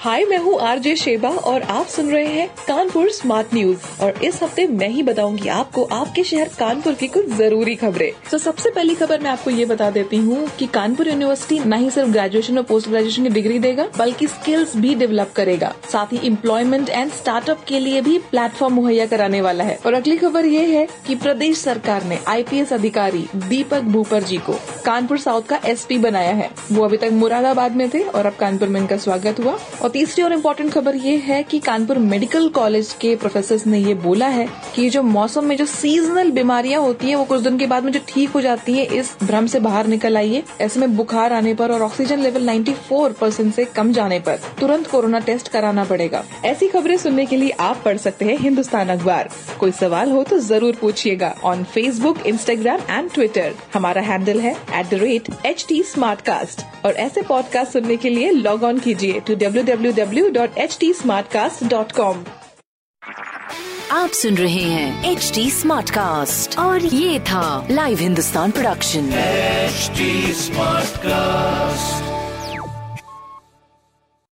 हाय, मैं हूँ RJ Sheba और आप सुन रहे हैं कानपुर स्मार्ट न्यूज़। और इस हफ़्ते मैं ही बताऊँगी आपको आपके शहर कानपुर की कुछ ज़रूरी खबरें। तो सबसे पहली खबर मैं आपको ये बता देती हूँ कि कानपुर यूनिवर्सिटी न ही सिर्फ़ ग्रेजुएशन और पोस्ट ग्रेजुएशन की डिग्री देगा, बल्कि स्किल्स भी डेवलप करेगा। साथ ही इम्प्लॉयमेंट एंड स्टार्टअप के लिए भी प्लेटफॉर्म मुहैया कराने वाला है। और अगली खबर ये है की प्रदेश सरकार ने आईपीएस अधिकारी दीपक भूपर जी को कानपुर साउथ का एसपी बनाया है। वो अभी तक मुरादाबाद में थे और अब कानपुर में इनका स्वागत हुआ। और तीसरी और इम्पोर्टेंट खबर ये है कि कानपुर मेडिकल कॉलेज के प्रोफेसर ने ये बोला है कि जो मौसम में जो सीजनल बीमारियाँ होती है, वो कुछ दिन के बाद में जो ठीक हो जाती है, इस भ्रम से बाहर निकल आइए। ऐसे में बुखार आने पर और ऑक्सीजन लेवल 94 परसेंट से कम जाने पर तुरंत कोरोना टेस्ट कराना पड़ेगा। ऐसी खबरें सुनने के लिए आप पढ़ सकते हैं हिंदुस्तान अखबार। कोई सवाल हो तो ज़रूर पूछिएगा। On Facebook Instagram and Twitter हमारा हैंडल है at the rate H T smart cast और ऐसे पॉडकास्ट सुनने के लिए लॉग ऑन कीजिए to W W W dot H T smart cast dot com आप सुन रहे हैं एच टी स्मार्ट कास्ट और ये था live Hindustan production H smart Smartcast.